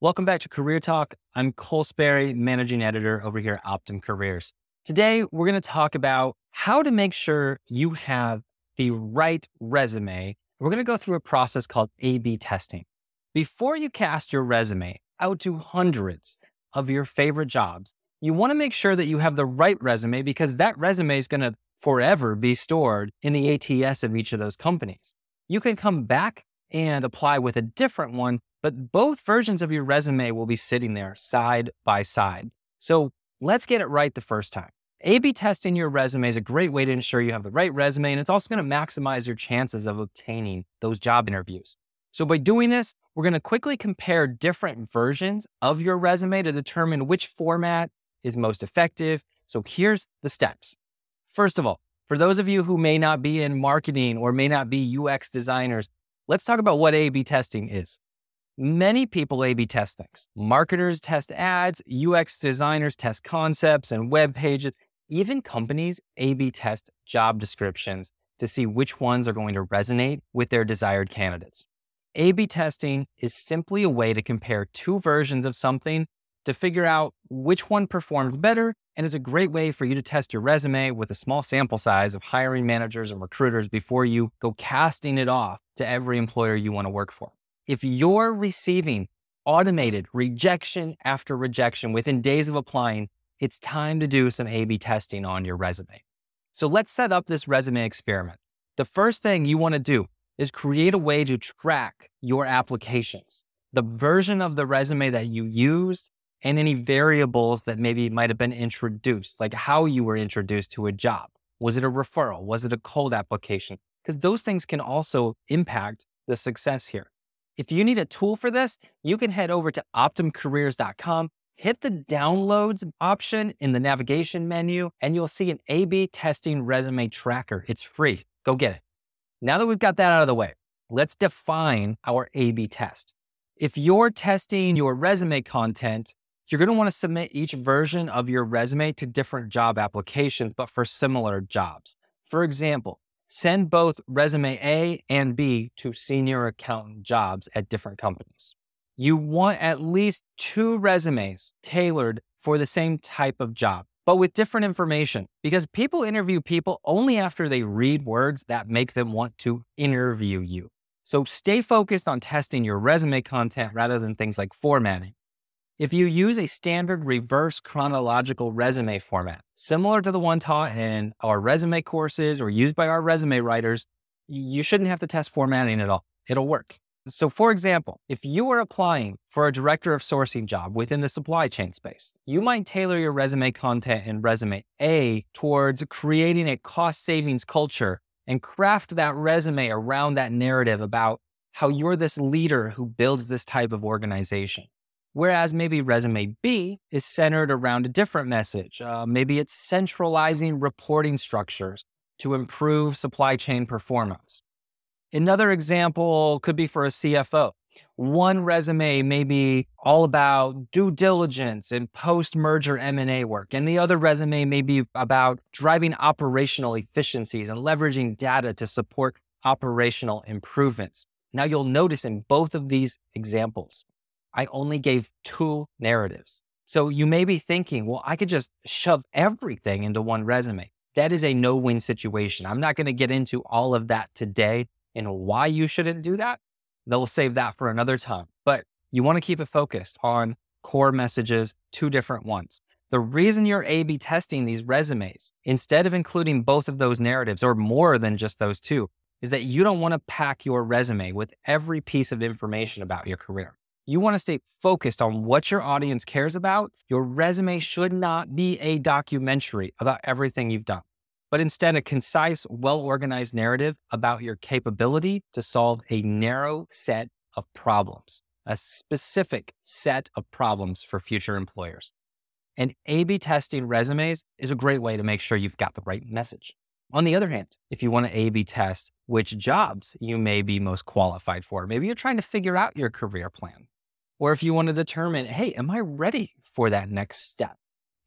Welcome back to Career Talk. I'm Cole Sperry, managing editor over here at Optum Careers. Today, we're going to talk about how to make sure you have the right resume. We're going to go through a process called A B testing. Before you cast your resume out to hundreds of your favorite jobs, you want to make sure that you have the right resume because that resume is going to forever be stored in the ATS of each of those companies. You can come back and apply with a different one, but both versions of your resume will be sitting there side by side. So let's get it right the first time. A B testing your resume is a great way to ensure you have the right resume, and it's also going to maximize your chances of obtaining those job interviews. So, by doing this, we're going to quickly compare different versions of your resume to determine which format is most effective. So, here's the steps. First of all, for those of you who may not be in marketing or may not be UX designers, let's talk about what A B testing is. Many people A B test things. Marketers test ads, UX designers test concepts and web pages. Even companies A B test job descriptions to see which ones are going to resonate with their desired candidates. A B testing is simply a way to compare two versions of something to figure out which one performed better and is a great way for you to test your resume with a small sample size of hiring managers and recruiters before you go casting it off to every employer you want to work for. If you're receiving automated rejection after rejection within days of applying, it's time to do some A B testing on your resume. So let's set up this resume experiment. The first thing you want to do is create a way to track your applications, the version of the resume that you used, and any variables that maybe might have been introduced, like how you were introduced to a job. Was it a referral? Was it a cold application? Because those things can also impact the success here. If you need a tool for this, you can head over to optumcareers.com hit the downloads option in the navigation menu, and you'll see an A B testing resume tracker. It's free. Go get it. Now that we've got that out of the way, let's define our A B test. If you're testing your resume content, you're going to want to submit each version of your resume to different job applications, but for similar jobs. For example, send both resume A and B to senior accountant jobs at different companies you want at least two resumes tailored for the same type of job, but with different information because people interview people only after they read words that make them want to interview you. So stay focused on testing your resume content rather than things like formatting. If you use a standard reverse chronological resume format, similar to the one taught in our resume courses or used by our resume writers, you shouldn't have to test formatting at all. It'll work. So, for example, if you are applying for a director of sourcing job within the supply chain space, you might tailor your resume content in resume A towards creating a cost savings culture and craft that resume around that narrative about how you're this leader who builds this type of organization. Whereas maybe resume B is centered around a different message. Uh, maybe it's centralizing reporting structures to improve supply chain performance. Another example could be for a CFO. One resume may be all about due diligence and post-merger M&A work, and the other resume may be about driving operational efficiencies and leveraging data to support operational improvements. Now you'll notice in both of these examples, I only gave two narratives. So you may be thinking, well, I could just shove everything into one resume. That is a no win situation. I'm not going to get into all of that today and why you shouldn't do that, they'll save that for another time. But you want to keep it focused on core messages, two different ones. The reason you're A B testing these resumes, instead of including both of those narratives or more than just those two, is that you don't want to pack your resume with every piece of information about your career. You want to stay focused on what your audience cares about. Your resume should not be a documentary about everything you've done but instead a concise, well organized narrative about your capability to solve a narrow set of problems, a specific set of problems for future employers. And A B testing resumes is a great way to make sure you've got the right message. On the other hand, if you want to A B test which jobs you may be most qualified for, maybe you're trying to figure out your career plan. Or if you want to determine, hey, am I ready for that next step?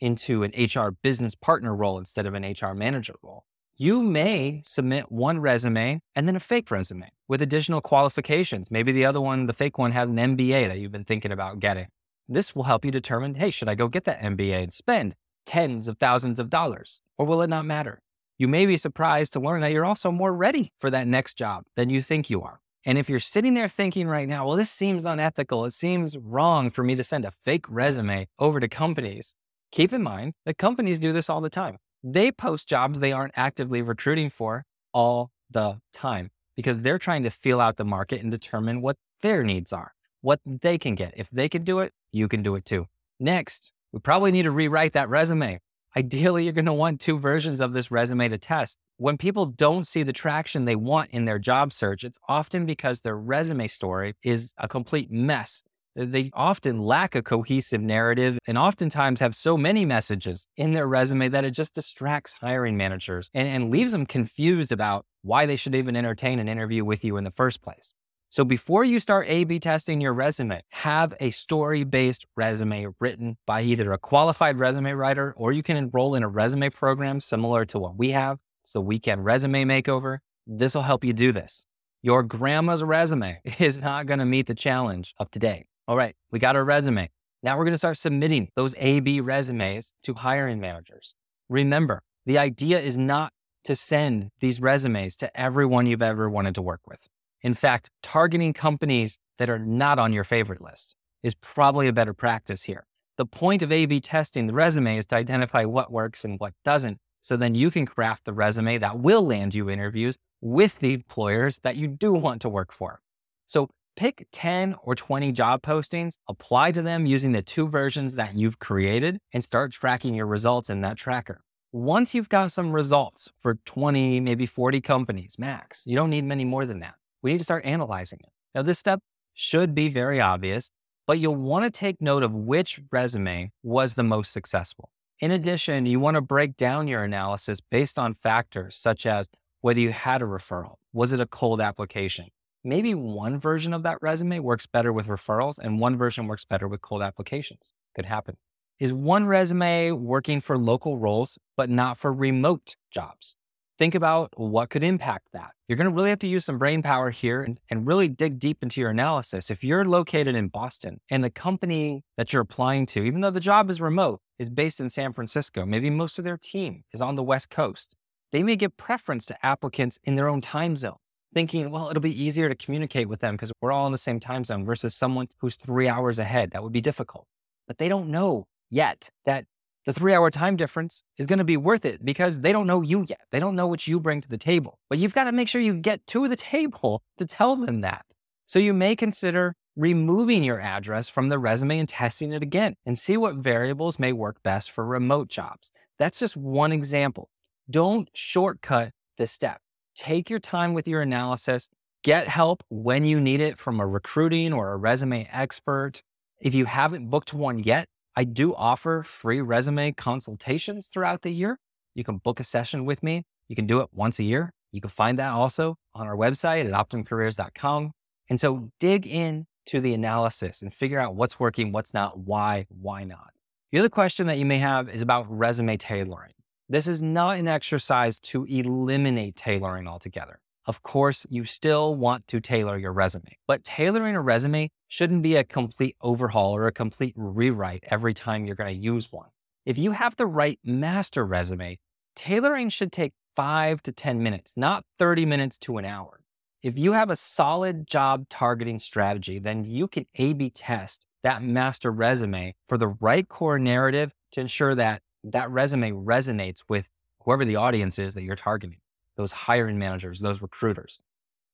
into an HR business partner role instead of an HR manager role. You may submit one resume and then a fake resume with additional qualifications. Maybe the other one, the fake one, has an MBA that you've been thinking about getting. This will help you determine hey, should I go get that MBA and spend tens of thousands of dollars? Or will it not matter? You may be surprised to learn that you're also more ready for that next job than you think you are. And if you're sitting there thinking right now, well, this seems unethical, it seems wrong for me to send a fake resume over to companies, keep in mind that companies do this all the time they post jobs they aren't actively recruiting for all the time because they're trying to feel out the market and determine what their needs are, what they can get. If they can do it, you can do it too. Next, we probably need to rewrite that resume. Ideally, you're going to want two versions of this resume to test. When people don't see the traction they want in their job search, it's often because their resume story is a complete mess they often lack a cohesive narrative and oftentimes have so many messages in their resume that it just distracts hiring managers and, and leaves them confused about why they should even entertain an interview with you in the first place. So before you start A B testing your resume, have a story based resume written by either a qualified resume writer or you can enroll in a resume program similar to what we have. It's the Weekend Resume Makeover. This will help you do this. Your grandma's resume is not going to meet the challenge of today. All right, we got our resume. Now we're going to start submitting those AB resumes to hiring managers. Remember, the idea is not to send these resumes to everyone you've ever wanted to work with. In fact, targeting companies that are not on your favorite list is probably a better practice here. The point of A B testing the resume is to identify what works and what doesn't. So then you can craft the resume that will land you interviews with the employers that you do want to work for. So Pick 10 or 20 job postings, apply to them using the two versions that you've created, and start tracking your results in that tracker. Once you've got some results for 20, maybe 40 companies max, you don't need many more than that. We need to start analyzing it. Now, this step should be very obvious, but you'll want to take note of which resume was the most successful. In addition, you want to break down your analysis based on factors such as whether you had a referral, was it a cold application, maybe one version of that resume works better with referrals and one version works better with cold applications. Could happen. Is one resume working for local roles, but not for remote jobs? Think about what could impact that. You're going to really have to use some brain power here and, and really dig deep into your analysis. If you're located in Boston and the company that you're applying to, even though the job is remote, is based in San Francisco, maybe most of their team is on the West Coast, they may give preference to applicants in their own time zone thinking, well, it'll be easier to communicate with them because we're all in the same time zone versus someone who's three hours ahead. That would be difficult. But they don't know yet that the three hour time difference is going to be worth it because they don't know you yet. They don't know what you bring to the table. But you've got to make sure you get to the table to tell them that. So you may consider removing your address from the resume and testing it again and see what variables may work best for remote jobs. That's just one example. Don't shortcut this step take your time with your analysis, get help when you need it from a recruiting or a resume expert. If you haven't booked one yet, I do offer free resume consultations throughout the year. You can book a session with me. You can do it once a year. You can find that also on our website at optimumcareers.com. And so dig in to the analysis and figure out what's working, what's not, why, why not. The other question that you may have is about resume tailoring. This is not an exercise to eliminate tailoring altogether. Of course, you still want to tailor your resume, but tailoring a resume shouldn't be a complete overhaul or a complete rewrite every time you're going to use one. If you have the right master resume, tailoring should take five to 10 minutes, not 30 minutes to an hour. If you have a solid job targeting strategy, then you can A B test that master resume for the right core narrative to ensure that that resume resonates with whoever the audience is that you're targeting, those hiring managers, those recruiters.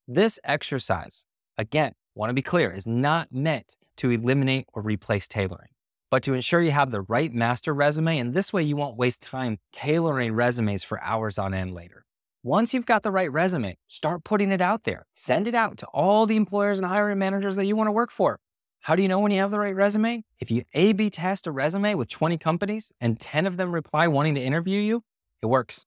This exercise, again, want to be clear, is not meant to eliminate or replace tailoring, but to ensure you have the right master resume. And this way you won't waste time tailoring resumes for hours on end later. Once you've got the right resume, start putting it out there. Send it out to all the employers and hiring managers that you want to work for. How do you know when you have the right resume? If you A B test a resume with 20 companies and 10 of them reply wanting to interview you, it works.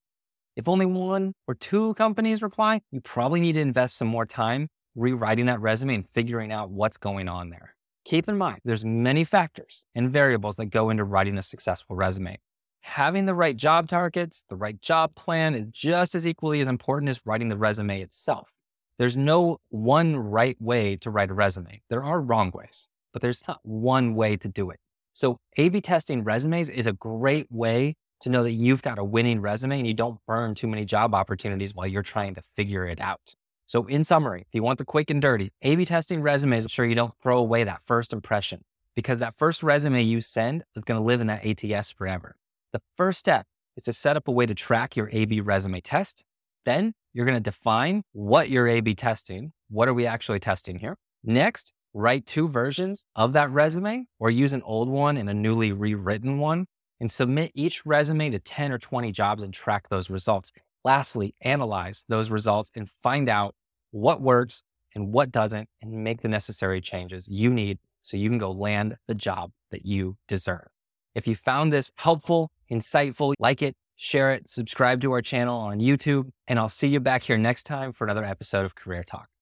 If only one or two companies reply, you probably need to invest some more time rewriting that resume and figuring out what's going on there. Keep in mind, there's many factors and variables that go into writing a successful resume. having the right job targets, the right job plan is just as equally as important as writing the resume itself. There's no one right way to write a resume. There are wrong ways, but there's not one way to do it. So, A B testing resumes is a great way to know that you've got a winning resume and you don't burn too many job opportunities while you're trying to figure it out. So, in summary, if you want the quick and dirty, A B testing resumes, sure you don't throw away that first impression because that first resume you send is going to live in that ATS forever. The first step is to set up a way to track your A B resume test. Then you're going to define what you're A B testing. What are we actually testing here? Next, write two versions of that resume or use an old one and a newly rewritten one and submit each resume to 10 or 20 jobs and track those results. Lastly, analyze those results and find out what works and what doesn't, and make the necessary changes you need so you can go land the job that you deserve. If you found this helpful, insightful, like it, share it, subscribe to our channel on YouTube, and I'll see you back here next time for another episode of Career Talk.